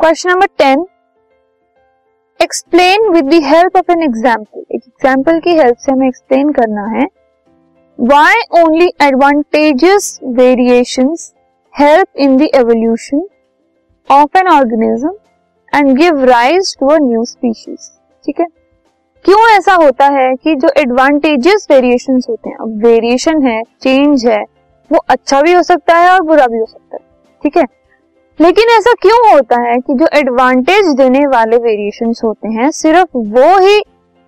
Question number ten explain with the help of an example एक example की help से हमें एक्सप्लेन करना है why only advantageous variation help in the evolution of an organism and give rise to a new species ठीक है? क्यों ऐसा होता है कि जो एडवांटेजेस वेरिएशन होते हैं वेरिएशन है चेंज है, वो अच्छा भी हो सकता है और बुरा भी हो सकता है। ठीक है? लेकिन ऐसा क्यों होता है कि जो एडवांटेज देने वाले वेरिएशन होते हैं, सिर्फ़ वो ही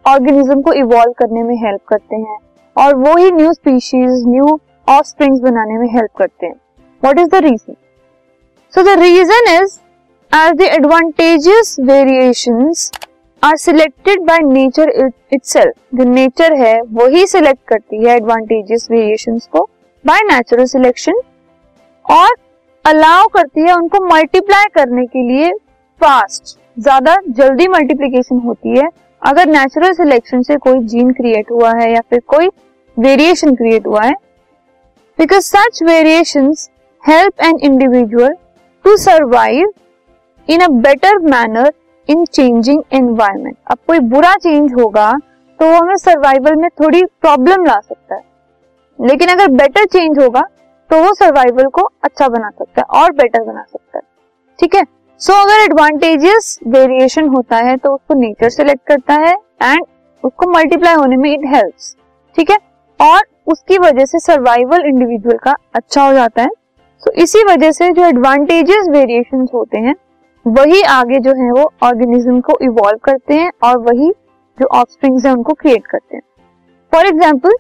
ऑर्गेनिज्म को इवॉल्व करने में हेल्प करते हैं और वो ही न्यू स्पीशीज न्यू ऑफ़ बनाने में हेल्प करते हैं। What is the reason so the reason is as the advantageous variation are selected by nature itself जो नेचर है वही सिलेक्ट करती है एडवांटेजेस वेरिएशन को बाय नेचुरल सिलेक्शन और अलाउ करती है उनको मल्टीप्लाई करने के लिए फास्ट ज़्यादा जल्दी मल्टीप्लीकेशन होती है। अगर नेचुरल सिलेक्शन से कोई जीन क्रिएट हुआ है या फिर कोई वेरिएशन क्रिएट हुआ है because such variation help an individual to survive in a better manner in changing environment अब कोई बुरा चेंज होगा तो वो हमें सर्वाइवल में थोड़ी प्रॉब्लम ला सकता है। लेकिन अगर बेटर चेंज होगा तो वो सर्वाइवल को अच्छा बना सकता है और बेटर बना सकता है। ठीक है? सो so, अगर एडवांटेजेस वेरिएशन होता है तो उसको नेचर सेलेक्ट करता है एंड उसको मल्टीप्लाई होने में इट हेल्प्स ठीक है? और उसकी वजह से सर्वाइवल इंडिविजुअल का अच्छा हो जाता है। सो so, इसी वजह से जो एडवांटेजेस वेरिएशन होते हैं वही आगे जो है वो ऑर्गेनिज्म को इवॉल्व करते हैं और वही जो ऑफ़ है उनको क्रिएट करते हैं। For example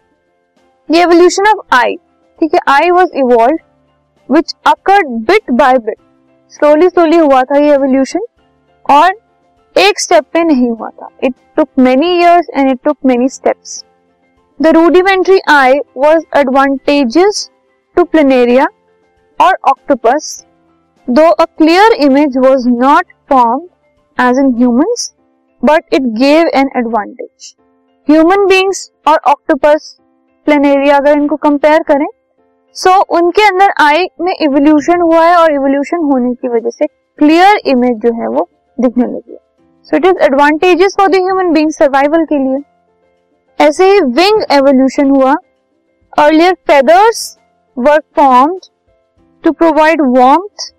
evolution of eye ठीक है eye was evolve which occurred bit by bit slowly slowly हुआ था ये एवोल्यूशन और एक स्टेप पे नहीं हुआ था। It took many years and it took many steps the rudimentary eye was advantageous to planaria और octopus though a clear image was not form as in humans but it gave an advantage human beings और octopus planaria अगर इनको compare करें सो so, उनके अंदर आई में evolution हुआ है और इवोल्यूशन होने की वजह से क्लियर इमेज जो है वो दिखने लगी है। So it is advantageous for the human being survival के लिए। ऐसे ही विंग एवोल्यूशन हुआ। Earlier feathers were formed to provide warmth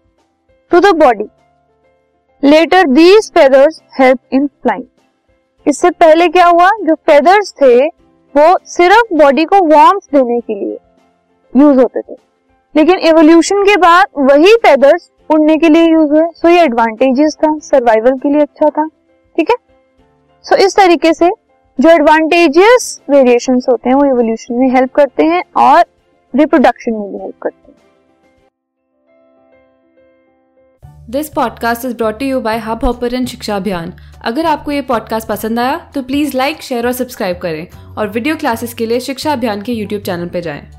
to the body later these feathers help in flying इससे पहले क्या हुआ? जो फेदर्स थे वो सिर्फ़ बॉडी को वार्मथ देने के लिए यूज़ होते थे। लेकिन एवोल्यूशन के बाद वही फेदर्स उड़ने के लिए यूज़ हुए। सो ये एडवांटेजेस था। सर्वाइवल के लिए अच्छा था। ठीक है? सो इस तरीके से जो एडवांटेजेस वेरिएशन होते हैं, वो एवोल्यूशन में हेल्प करते हैं और रिप्रोडक्शन में भी हेल्प करते हैं। This podcast is brought you by hub hopper शिक्षा अभियान अगर आपको ये पॉडकास्ट पसंद आया तो प्लीज़ लाइक शेयर और सब्सक्राइब करें। और वीडियो क्लासेस के लिए शिक्षा अभियान के यूट्यूब चैनल पर जाएँ।